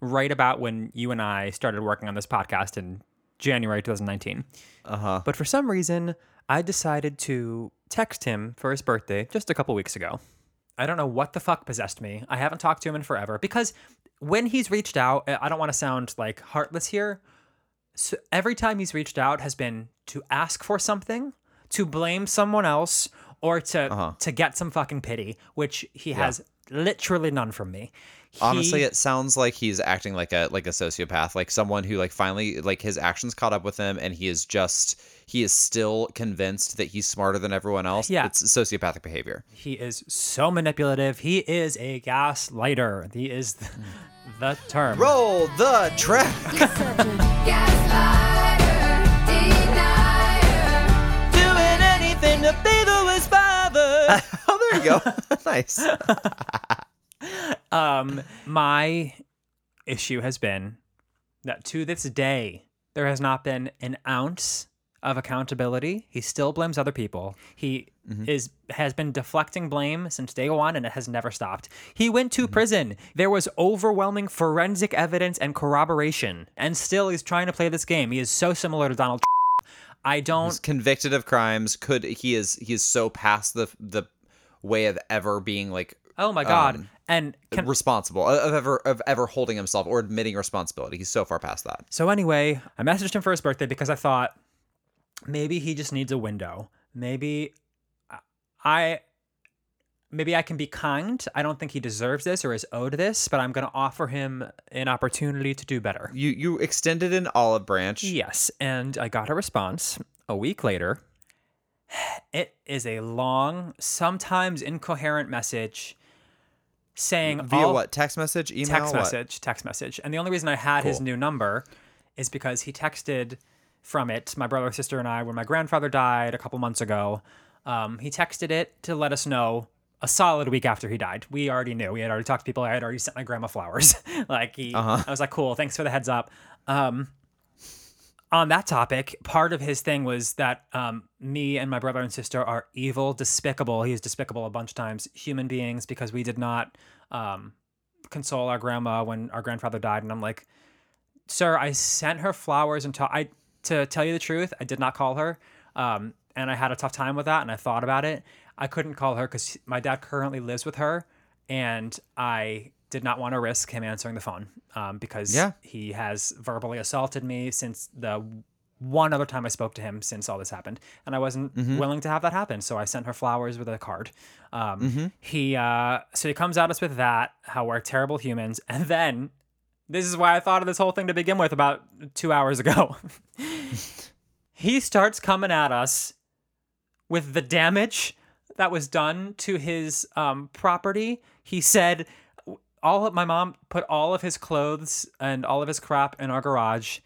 right about when you and I started working on this podcast in January 2019. Uh huh. But for some reason, I decided to text him for his birthday just a couple weeks ago. I don't know what the fuck possessed me. I haven't talked to him in forever because when he's reached out, I don't want to sound like heartless here. So every time he's reached out has been to ask for something, to blame someone else, or to Uh-huh. to get some fucking pity, which he has literally none from me. Honestly, He- it sounds like he's acting like a like a sociopath, like someone who like finally like his actions caught up with him, and he is just he is still convinced that he's smarter than everyone else. Yeah. it's sociopathic behavior. He is so manipulative. He is a gaslighter. He is the, the term. Roll the track. Doing anything to be the worst father. oh, there you go. nice. Um, my issue has been that to this day, there has not been an ounce of accountability. He still blames other people. He is has been deflecting blame since day one, and it has never stopped. He went to prison. There was overwhelming forensic evidence and corroboration, and still he's trying to play this game. He is so similar to Donald. I don't. He's convicted of crimes. Could he is he is so past the the way of ever being like Oh my god! um, and can, responsible of ever of ever holding himself or admitting responsibility. He's so far past that. So anyway, I messaged him for his birthday because I thought maybe he just needs a window. Maybe I maybe I can be kind. I don't think he deserves this or is owed this, but I'm going to offer him an opportunity to do better. You you extended an olive branch. Yes, and I got a response a week later. It is a long, sometimes incoherent message saying Via all- what? Text message? Email? text What? message, text message. And the only reason I had his new number is because he texted from it. My brother, sister, and I, when my grandfather died a couple months ago, um, he texted it to let us know a solid week after he died. We already knew. We had already talked to people. I had already sent my grandma flowers. like he, Uh-huh. I was like, cool. Thanks for the heads up. Um, on that topic, part of his thing was that um, me and my brother and sister are evil, despicable. He's despicable a bunch of times, human beings, because we did not um, console our grandma when our grandfather died. And I'm like, sir, I sent her flowers and ta- I to tell you the truth, I did not call her. Um, and I had a tough time with that and I thought about it. I couldn't call her because my dad currently lives with her and I did not want to risk him answering the phone um, because Yeah. he has verbally assaulted me since the one other time I spoke to him since all this happened, and I wasn't willing to have that happen. So I sent her flowers with a card. Um, He uh, so he comes at us with that, how we're terrible humans, and then this is why I thought of this whole thing to begin with about two hours ago. he starts coming at us with the damage that was done to his um, property. He said all of my mom put all of his clothes and all of his crap in our garage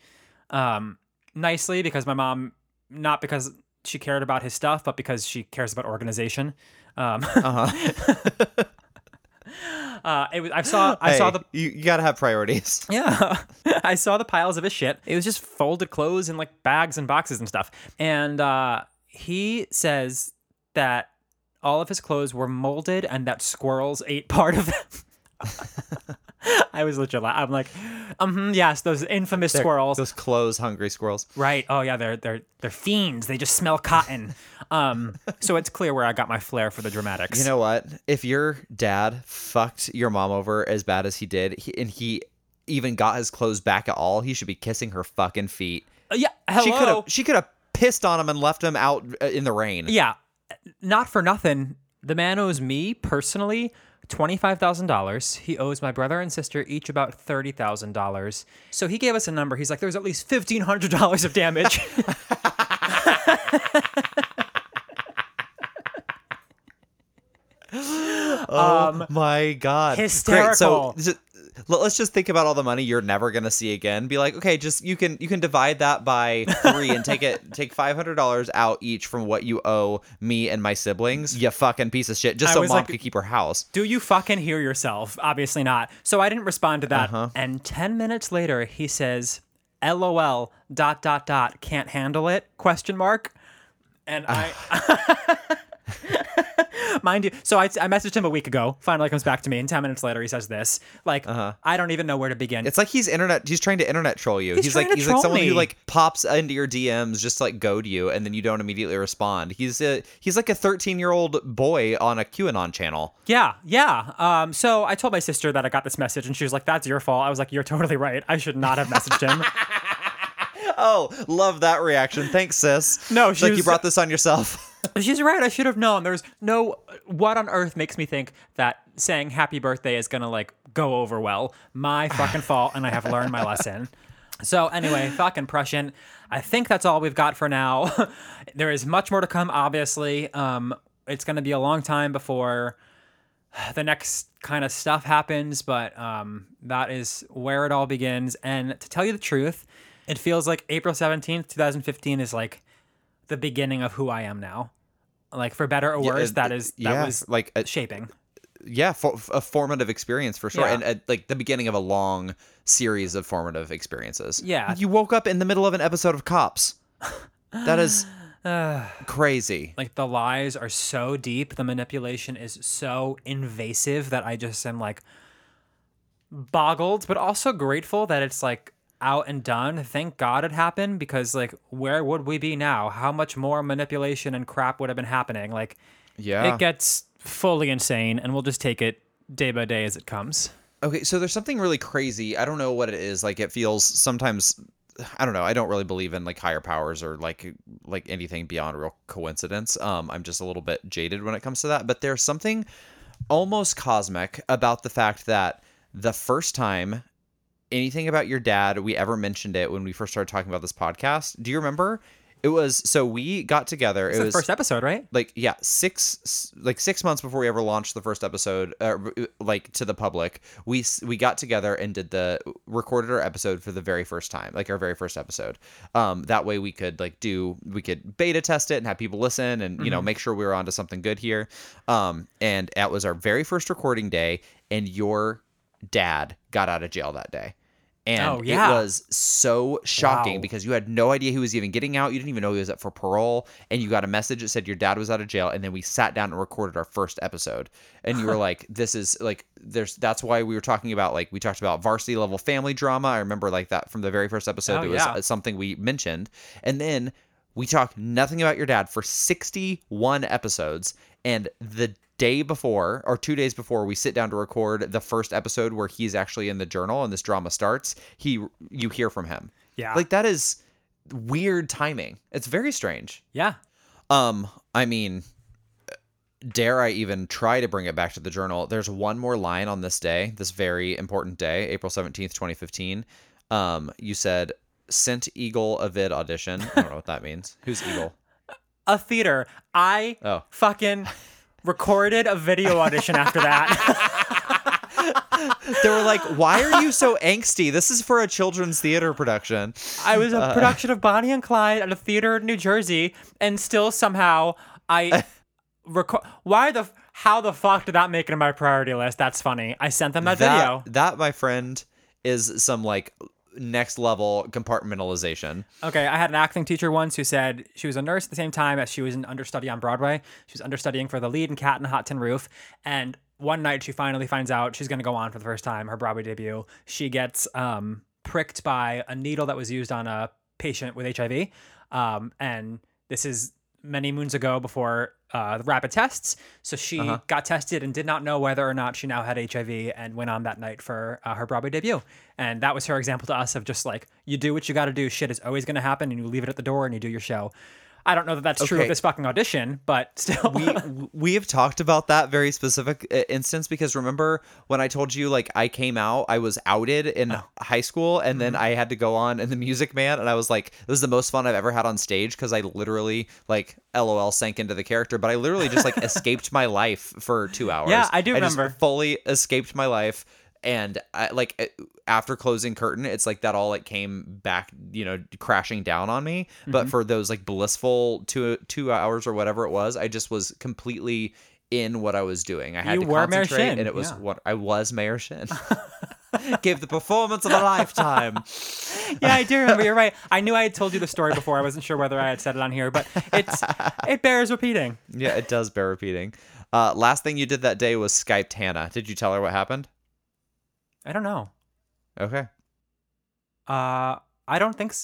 um, nicely because my mom not because she cared about his stuff but because she cares about organization um, Uh-huh. uh, it was i saw i saw the you, you gotta have priorities. yeah. I saw the piles of his shit. It was just folded clothes in like bags and boxes and stuff. And uh, he says that all of his clothes were molded and that squirrels ate part of them. I was literally, I'm like, um, yes, those infamous squirrels. Those clothes hungry squirrels. Right. Oh yeah, they're they're they're fiends. They just smell cotton. Um, so it's clear where I got my flair for the dramatics. You know what? If your dad fucked your mom over as bad as he did, he, and he even got his clothes back at all, he should be kissing her fucking feet. Uh, yeah. Hello. She could have she could have pissed on him and left him out uh, in the rain. Yeah, not for nothing. The man owes me personally twenty-five thousand dollars. He owes my brother and sister each about thirty thousand dollars. So he gave us a number. He's like, "There's at least fifteen hundred dollars of damage." Oh um, my god. Great. So Hysterical. just, l- let's just think about all the money you're never gonna see again. Be like, okay, just you can you can divide that by three and take it take five hundred dollars out each from what you owe me and my siblings. You fucking piece of shit. Just I so mom like- could keep her house. Do you fucking hear yourself? Obviously not. So I didn't respond to that. Uh-huh. And 10 minutes later, he says, LOL, dot, dot, dot, can't handle it, question mark. And I, mind you, so I, I messaged him a week ago, finally comes back to me, and 10 minutes later he says this. Like, I don't even know where to begin. It's like he's internet. He's trying to internet troll you. He's like he's like someone me. who like pops into your DMs just to, like goad you, and then you don't immediately respond. He's a he's like a 13 year old boy on a QAnon channel. Yeah, yeah. Um, so I told my sister that I got this message, and she was like, "That's your fault." I was like, "You're totally right. I should not have messaged him." Oh, love that reaction. Thanks, sis. No, It's she like you brought this on yourself. She's right. I should have known. There's no. What on earth makes me think that saying happy birthday is gonna like go over well. My fucking fault, and I have learned my lesson. So anyway, fucking Prussian. I think that's all we've got for now. there is much more to come, obviously. Um, it's going to be a long time before the next kind of stuff happens, but um, that is where it all begins. And to tell you the truth, it feels like April 17th, 2015 is like the beginning of who I am now. Like for better or worse, uh, that is that yeah, was like a, shaping. yeah, for, a formative experience for sure, Yeah. and uh, like the beginning of a long series of formative experiences. Yeah. you woke up in the middle of an episode of Cops. That is crazy. Like the lies are so deep, the manipulation is so invasive that I just am like boggled, but also grateful that it's like out and done. Thank God it happened because like where would we be now? How much more manipulation and crap would have been happening? Like Yeah. it gets fully insane and we'll just take it day by day as it comes. Okay, so there's something really crazy. I don't know what it is. Like it feels sometimes I don't know. I don't really believe in like higher powers or like like anything beyond real coincidence. Um I'm just a little bit jaded when it comes to that, but there's something almost cosmic about the fact that the first time anything about your dad we ever mentioned it when we first started talking about this podcast. Do you remember? It was so we got together. It's it the was first episode, right? like yeah six like six months before we ever launched the first episode uh, like to the public we we got together and did the recorded our episode for the very first time like our very first episode um that way we could like do we could beta test it and have people listen and you know make sure we were onto something good here um and that was our very first recording day and your dad got out of jail that day and Oh, yeah. it was so shocking Wow. because you had no idea he was even getting out. You didn't even know he was up for parole. And you got a message that said your dad was out of jail. And then we sat down and recorded our first episode. And you were like, this is like, there's, that's why we were talking about, like, we talked about varsity level family drama. I remember like that from the very first episode. Oh, it was yeah. uh, something we mentioned. And then we talked nothing about your dad for 61 episodes. And the day before or two days before we sit down to record the first episode where he's actually in the journal and this drama starts, he you hear from him. Yeah. Like that is weird timing. It's very strange. Yeah. Um, I mean, dare I even try to bring it back to the journal? There's one more line on this day, this very important day, April 17th, 2015. Um, you said sent Eagle a vid audition. I don't know what that means. Who's Eagle? A theater. I Oh. fucking recorded a video audition after that. They were like, "Why are you so angsty? This is for a children's theater production." I was a uh, production of Bonnie and Clyde at a theater in New Jersey, and still somehow I record. Why the? How the fuck did that make it in my priority list? That's funny. I sent them that, video. That, that, my friend, is some like next level compartmentalization. Okay, I had an acting teacher once who said she was a nurse at the same time as she was an understudy on Broadway. She was understudying for the lead in Cat in a Hot Tin Roof. And one night she finally finds out she's going to go on for the first time, her Broadway debut. She gets um, pricked by a needle that was used on a patient with HIV. Um, and this is many moons ago before uh, the rapid tests. So she got tested and did not know whether or not she now had HIV and went on that night for uh, her Broadway debut. And that was her example to us of just like, you do what you got to do. Shit is always going to happen and you leave it at the door and you do your show. I don't know that that's true of this fucking audition, but still. we we have talked about that very specific uh, instance because remember when I told you like I came out, I was outed in Oh. high school, and Mm-hmm. then I had to go on in the Music Man, and I was like, this was the most fun I've ever had on stage because I literally like LOL sank into the character, but I literally just like escaped my life for two hours. Yeah, I do just remember. fully escaped my life. And I, like uh, after closing curtain, it's like that all like came back, you know, crashing down on me. Mm-hmm. But for those like blissful two two hours or whatever it was, I just was completely in what I was doing. I had You to were Mayor concentrate, and it was yeah. what I was Mayor Shinn. Gave the performance of a lifetime. yeah, I do remember. You're right. I knew I had told you the story before. I wasn't sure whether I had said it on here, but it's it bears repeating. Yeah, it does bear repeating. Uh, last thing you did that day was Skyped Hannah. Did you tell her what happened? I don't know. Okay. Uh, I don't think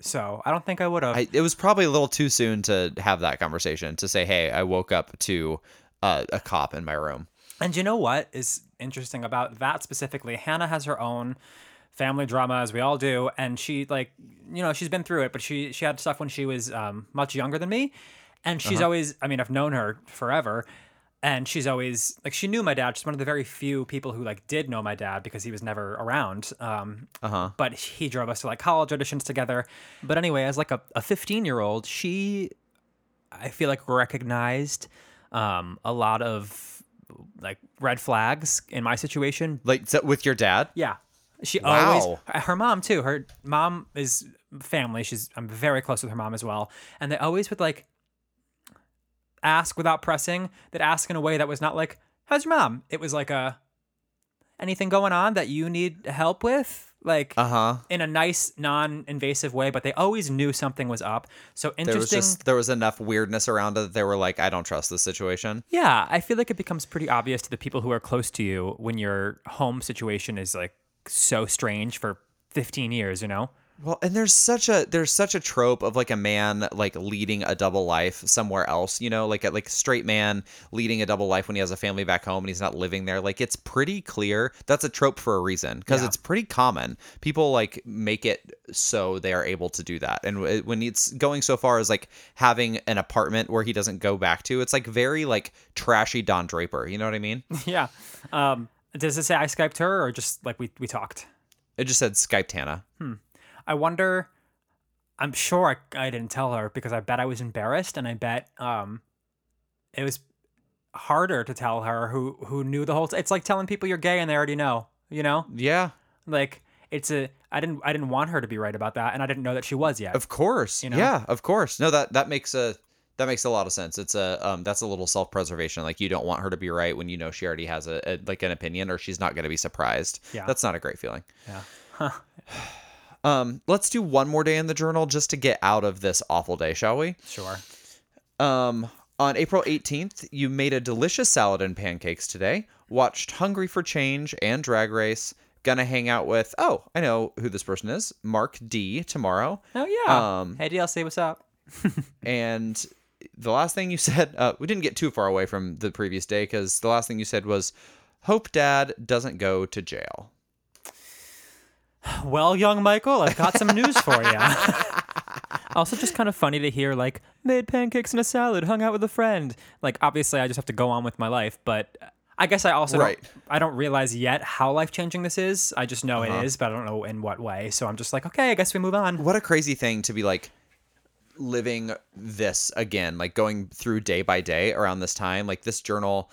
so. I don't think I would have. It was probably a little too soon to have that conversation to say, "Hey, I woke up to uh, a cop in my room." And you know what is interesting about that specifically? Hannah has her own family drama, as we all do, and she like you know she's been through it, but she she had stuff when she was um, much younger than me, and she's always I mean I've known her forever. And she's always like she knew my dad. She's one of the very few people who like did know my dad because he was never around. Um, Uh-huh. But he drove us to like college auditions together. But anyway, as like a a 15 year old, she I feel like recognized um, a lot of like red flags in my situation. Like so with your dad? Yeah. She Wow. always her mom too. Her mom is family. She's I'm very close with her mom as well. And they always would like ask without pressing, that ask in a way that was not like, How's your mom? It was like a anything going on that you need help with? Like Uh-huh. in a nice, non-invasive way, but they always knew something was up. So There was interesting. just there was enough weirdness around it that they were like, I don't trust this situation. Yeah, I feel like it becomes pretty obvious to the people who are close to you when your home situation is like so strange for 15 years, you know? Well, and there's such a there's such a trope of like a man like leading a double life somewhere else, you know, like a like straight man leading a double life when he has a family back home and he's not living there. Like it's pretty clear that's a trope for a reason because Yeah. it's pretty common. People like make it so they are able to do that. And when it's going so far as like having an apartment where he doesn't go back to, it's like very like trashy Don Draper, you know what I mean? yeah. Um, does it say I Skyped her or just like we, we talked? It just said Skype Hannah. I wonder. I'm sure I, I didn't tell her because I bet I was embarrassed, and I bet um, it was harder to tell her who who knew the whole. T- it's like telling people you're gay and they already know. You know, Yeah. like it's a. I didn't I didn't want her to be right about that, and I didn't know that she was yet. Of course. You know? Yeah, of course. No, that that makes a that makes a lot of sense. It's a um that's a little self-preservation. Like you don't want her to be right when you know she already has a, a like an opinion or she's not going to be surprised. Yeah. That's not a great feeling. Yeah. Um let's do one more day in the journal just to get out of this awful day, shall we? Sure. Um on April 18th, you made a delicious salad and pancakes today. Watched Hungry for Change and Drag Race. Gonna hang out with Oh, I know who this person is. Mark D tomorrow. Oh yeah. Um, hey DLC, what's up? And the last thing you said, uh, we didn't get too far away from the previous day because the last thing you said was, "Hope Dad doesn't go to jail." Well, young Michael, I've got some news for you. also, just kind of funny to hear like made pancakes and a salad, hung out with a friend. Like, obviously, I just have to go on with my life, but I guess I also Right. don't, I don't realize yet how life changing this is. I just know it uh-huh. is, but I don't know in what way. So I'm just like, okay, I guess we move on. What a crazy thing to be like living this again, like going through day by day around this time. Like this journal,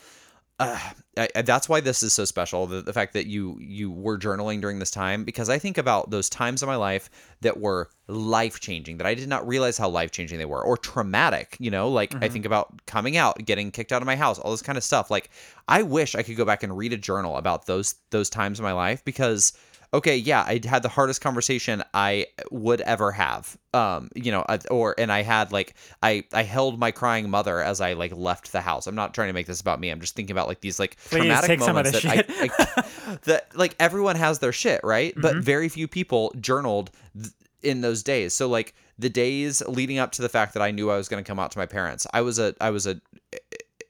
uh, I, that's why this is so special. The, the fact that you you were journaling during this time, because I think about those times in my life that were life changing, that I did not realize how life changing they were, or traumatic. You know, like I think about coming out, getting kicked out of my house, all this kind of stuff. Like I wish I could go back and read a journal about those those times in my life because okay, yeah, I had the hardest conversation I would ever have. Um, you know, or and I had like I I held my crying mother as I like left the house. I'm not trying to make this about me. I'm just thinking about like these like Please, traumatic take some of moments that I, I that like everyone has their shit, right? But very few people journaled th- in those days. So like the days leading up to the fact that I knew I was going to come out to my parents, I was a I was a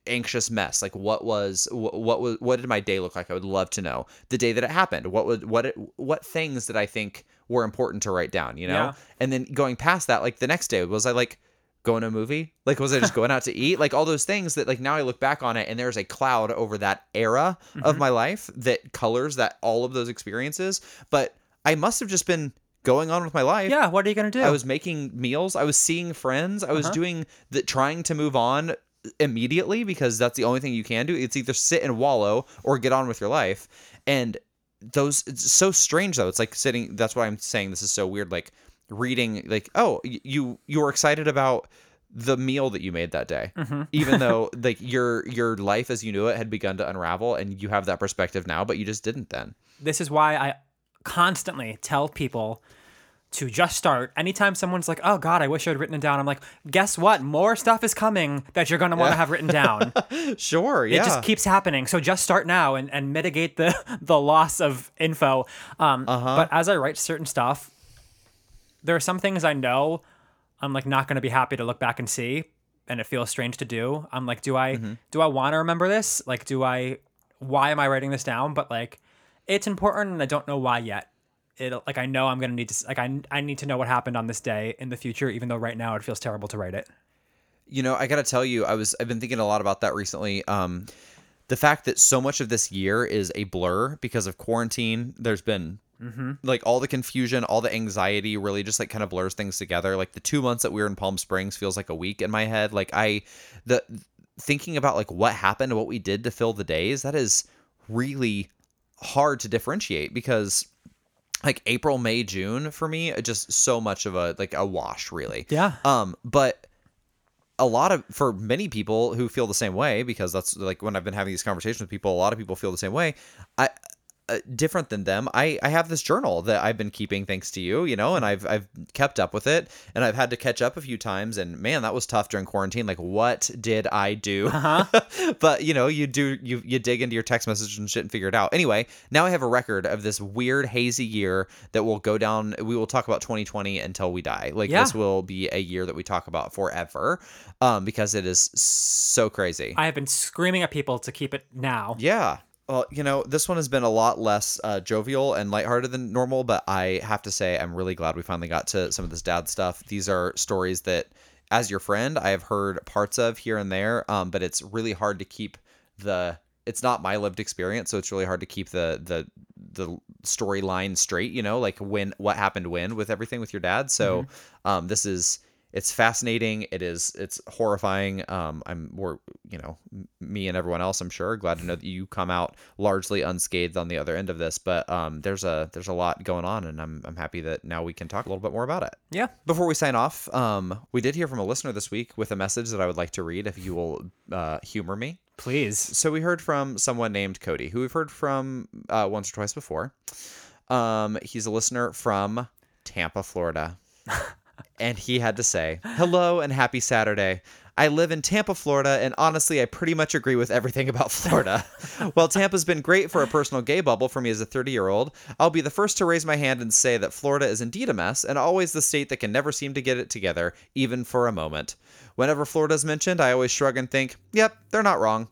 anxious mess like what was wh- what was what did my day look like? I would love to know the day that it happened. What would what it, what things did i think were important to write down you know? Yeah. and then going past that like the next day was i like going to a movie? Like was i just going out to eat? Like all those things that like now i look back on it and there's a cloud over that era of mm-hmm. my life that colors that all of those experiences. But i must have just been going on with my life. Yeah, what are you gonna do? I was making meals. I was seeing friends. I was uh-huh. doing the trying to move on immediately because that's the only thing you can do. It's either sit and wallow or get on with your life. And those it's so strange though. It's like sitting. That's why I'm saying this is so weird. Like reading. Like oh, you you were excited about the meal that you made that day mm-hmm. even though like your your life as you knew it had begun to unravel and you have that perspective now but you just didn't then this is why I constantly tell people to just start. Anytime someone's like, "Oh God, I wish I'd written it down," I'm like, "Guess what? More stuff is coming that you're gonna want to have written down. sure yeah. It just keeps happening. So just start now and, and mitigate the the loss of info. Um, Uh-huh. But as I write certain stuff, there are some things I know I'm like not gonna be happy to look back and see, and it feels strange to do. I'm like, do I Mm-hmm. do I want to remember this? Like, do I? Why am I writing this down? But like, it's important, and I don't know why yet. It like I know I'm gonna need to like I I need to know what happened on this day in the future, even though right now it feels terrible to write it. You know, I got to tell you, I was I've been thinking a lot about that recently. Um the fact that so much of this year is a blur because of quarantine. There's been like all the confusion, all the anxiety really just like kind of blurs things together. Like the 2 months that we were in Palm Springs feels like a week in my head. Like I the thinking about like what happened, what we did to fill the days, that is really hard to differentiate because like April, May, June for me, just so much of a like a wash really. Yeah. Um, but a lot of for many people who feel the same way because that's like when I've been having these conversations with people, a lot of people feel the same way. I uh, different than them. I I have this journal that I've been keeping thanks to you, you know, and I've I've kept up with it, and I've had to catch up a few times, and man, that was tough during quarantine. Like, what did I do? but you know, you do you you dig into your text message and shit and figure it out. Anyway, now I have a record of this weird hazy year that will go down. We will talk about 2020 until we die. Like Yeah. this will be a year that we talk about forever, um, because it is so crazy. I have been screaming at people to keep it now. Yeah. Well, you know, this one has been a lot less uh, jovial and lighthearted than normal, but I have to say, I'm really glad we finally got to some of this dad stuff. These are stories that, as your friend, I have heard parts of here and there, um, but it's really hard to keep the. It's not my lived experience, so it's really hard to keep the the the storyline straight. You know, like when what happened when with everything with your dad. So, um, this is it's fascinating. It is it's horrifying. Um, I'm more you know me and everyone else. I'm sure glad to know that you come out largely unscathed on the other end of this. But um, there's a there's a lot going on, and I'm I'm happy that now we can talk a little bit more about it. Yeah. Before we sign off, um, we did hear from a listener this week with a message that I would like to read. If you will uh, humor me. Please. So we heard from someone named Cody, who we've heard from uh, once or twice before. Um, he's a listener from Tampa, Florida. and he had to say, Hello and happy Saturday. I live in Tampa, Florida, and honestly, I pretty much agree with everything about Florida. While Tampa's been great for a personal gay bubble for me as a 30 year old, I'll be the first to raise my hand and say that Florida is indeed a mess and always the state that can never seem to get it together, even for a moment. Whenever Florida's mentioned, I always shrug and think, yep, they're not wrong.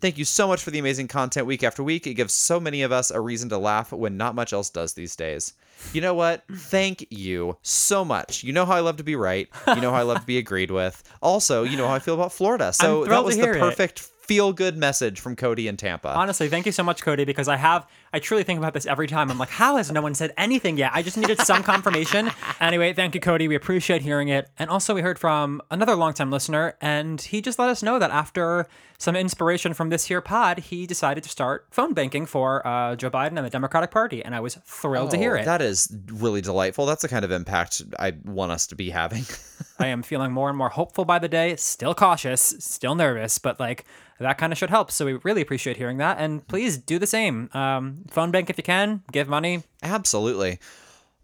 Thank you so much for the amazing content week after week. It gives so many of us a reason to laugh when not much else does these days. You know what? Thank you so much. You know how I love to be right. You know how I love to be agreed with. Also, you know how I feel about Florida. So that was the perfect. it. Feel good message from Cody in Tampa. Honestly, thank you so much, Cody, because I have, I truly think about this every time. I'm like, how has no one said anything yet? I just needed some confirmation. Anyway, thank you, Cody. We appreciate hearing it. And also, we heard from another longtime listener, and he just let us know that after some inspiration from this here pod, he decided to start phone banking for uh, Joe Biden and the Democratic Party. And I was thrilled to hear Oh, it. That is really delightful. That's the kind of impact I want us to be having. I am feeling more and more hopeful by the day, still cautious, still nervous, but like that kind of should help. So we really appreciate hearing that. And please do the same. Um, phone bank if you can, give money. Absolutely.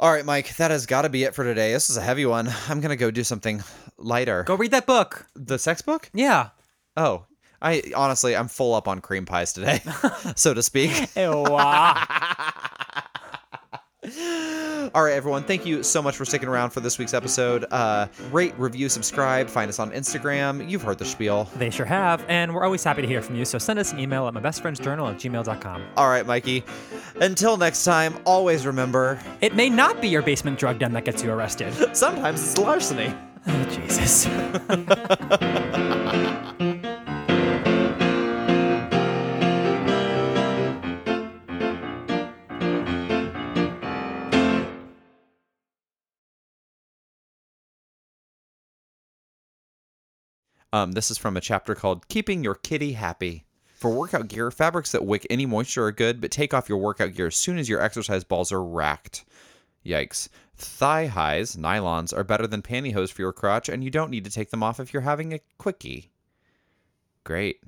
All right, Mike, that has got to be it for today. This is a heavy one. I'm going to go do something lighter. Go read that book. The sex book? Yeah. Oh, I honestly, I'm full up on cream pies today, so to speak. Ew. All right, everyone. Thank you so much for sticking around for this week's episode. Uh, rate, review, subscribe. Find us on Instagram. You've heard the spiel. they sure have. And we're always happy to hear from you. So send us an email at mybestfriendsjournal at gmail.com. All right, Mikey. Until next time, always remember It may not be your basement drug den that gets you arrested. sometimes it's larceny. oh, Jesus. Um, this is from a chapter called Keeping Your Kitty Happy. For workout gear, fabrics that wick any moisture are good, but take off your workout gear as soon as your exercise balls are racked. Yikes. Thigh highs, nylons, are better than pantyhose for your crotch, and you don't need to take them off if you're having a quickie. Great.